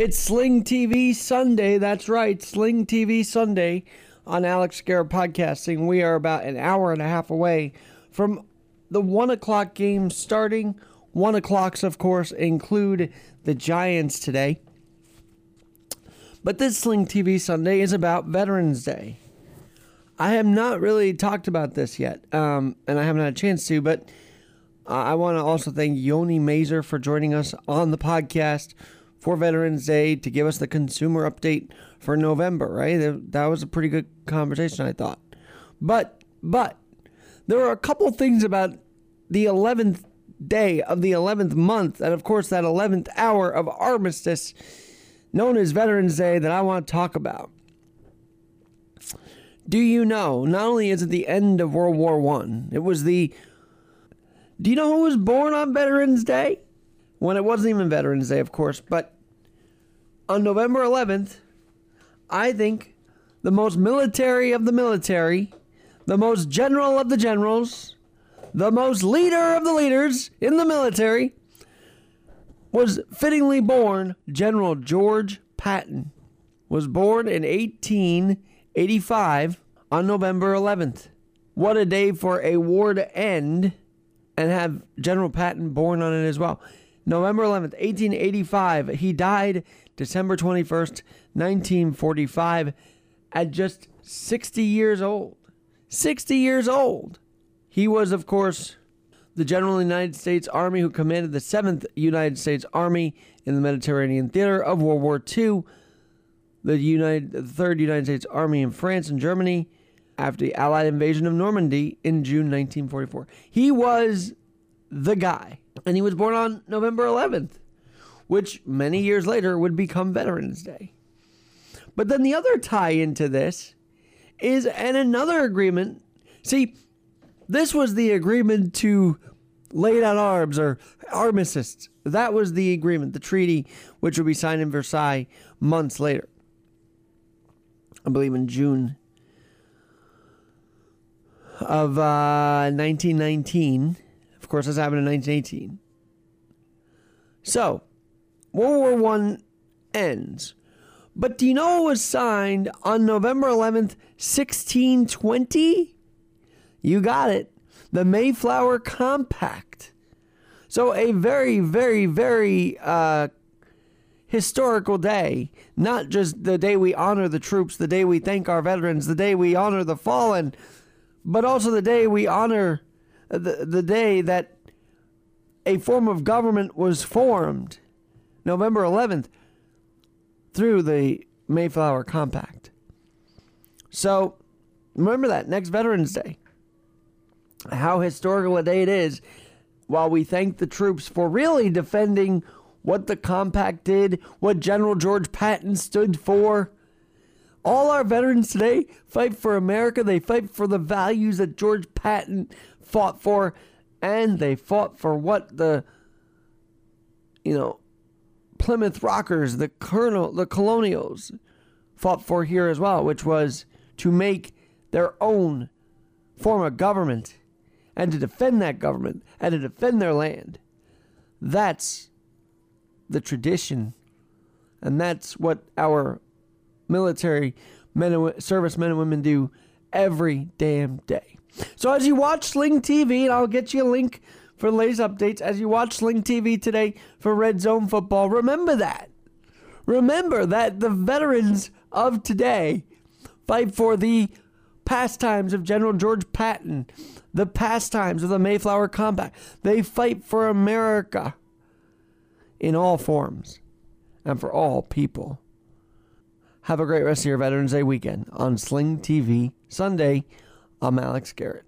It's Sling TV Sunday. That's right, Sling TV Sunday on Alex Garrett Podcasting. We are about an hour and a half away from the one o'clock game starting. One o'clocks, of course, include the Giants today. But this Sling TV Sunday is about Veterans Day. I have not really talked about this yet, um, and I haven't had a chance to, but I want to also thank Yoni Mazer for joining us on the podcast for Veterans Day to give us the consumer update for November, right? That was a pretty good conversation, I thought. But, but, there are a couple things about the 11th day of the 11th month, and of course, that 11th hour of armistice known as Veterans Day that I want to talk about. Do you know, not only is it the end of World War One, it was the. Do you know who was born on Veterans Day? when it wasn't even Veterans Day, of course, but on November 11th, I think the most military of the military, the most general of the generals, the most leader of the leaders in the military was fittingly born General George Patton was born in 1885 on November 11th. What a day for a war to end and have General Patton born on it as well. November 11th, 1885. He died December 21st, 1945, at just 60 years old. 60 years old. He was, of course, the General of the United States Army who commanded the 7th United States Army in the Mediterranean theater of World War II, the, United, the 3rd United States Army in France and Germany after the Allied invasion of Normandy in June 1944. He was the guy. And he was born on November 11th, which many years later would become Veterans Day. But then the other tie into this is and another agreement. See, this was the agreement to lay down arms or armistice. That was the agreement, the treaty, which would be signed in Versailles months later. I believe in June of uh, 1919 course, this happened in 1918. So, World War One ends. But do you know was signed on November 11th, 1620? You got it. The Mayflower Compact. So, a very, very, very uh, historical day. Not just the day we honor the troops, the day we thank our veterans, the day we honor the fallen, but also the day we honor the, the day that a form of government was formed, November 11th, through the Mayflower Compact. So remember that next Veterans Day. How historical a day it is while we thank the troops for really defending what the compact did, what General George Patton stood for. All our veterans today fight for America. They fight for the values that George Patton fought for, and they fought for what the, you know, Plymouth Rockers, the Colonel, the Colonials, fought for here as well, which was to make their own form of government and to defend that government and to defend their land. That's the tradition, and that's what our military men and servicemen and women do every damn day. So as you watch Sling TV, and I'll get you a link for the latest updates, as you watch Sling TV today for Red Zone football, remember that. Remember that the veterans of today fight for the pastimes of General George Patton, the pastimes of the Mayflower Compact. They fight for America in all forms and for all people. Have a great rest of your Veterans Day weekend on Sling TV Sunday. I'm Alex Garrett.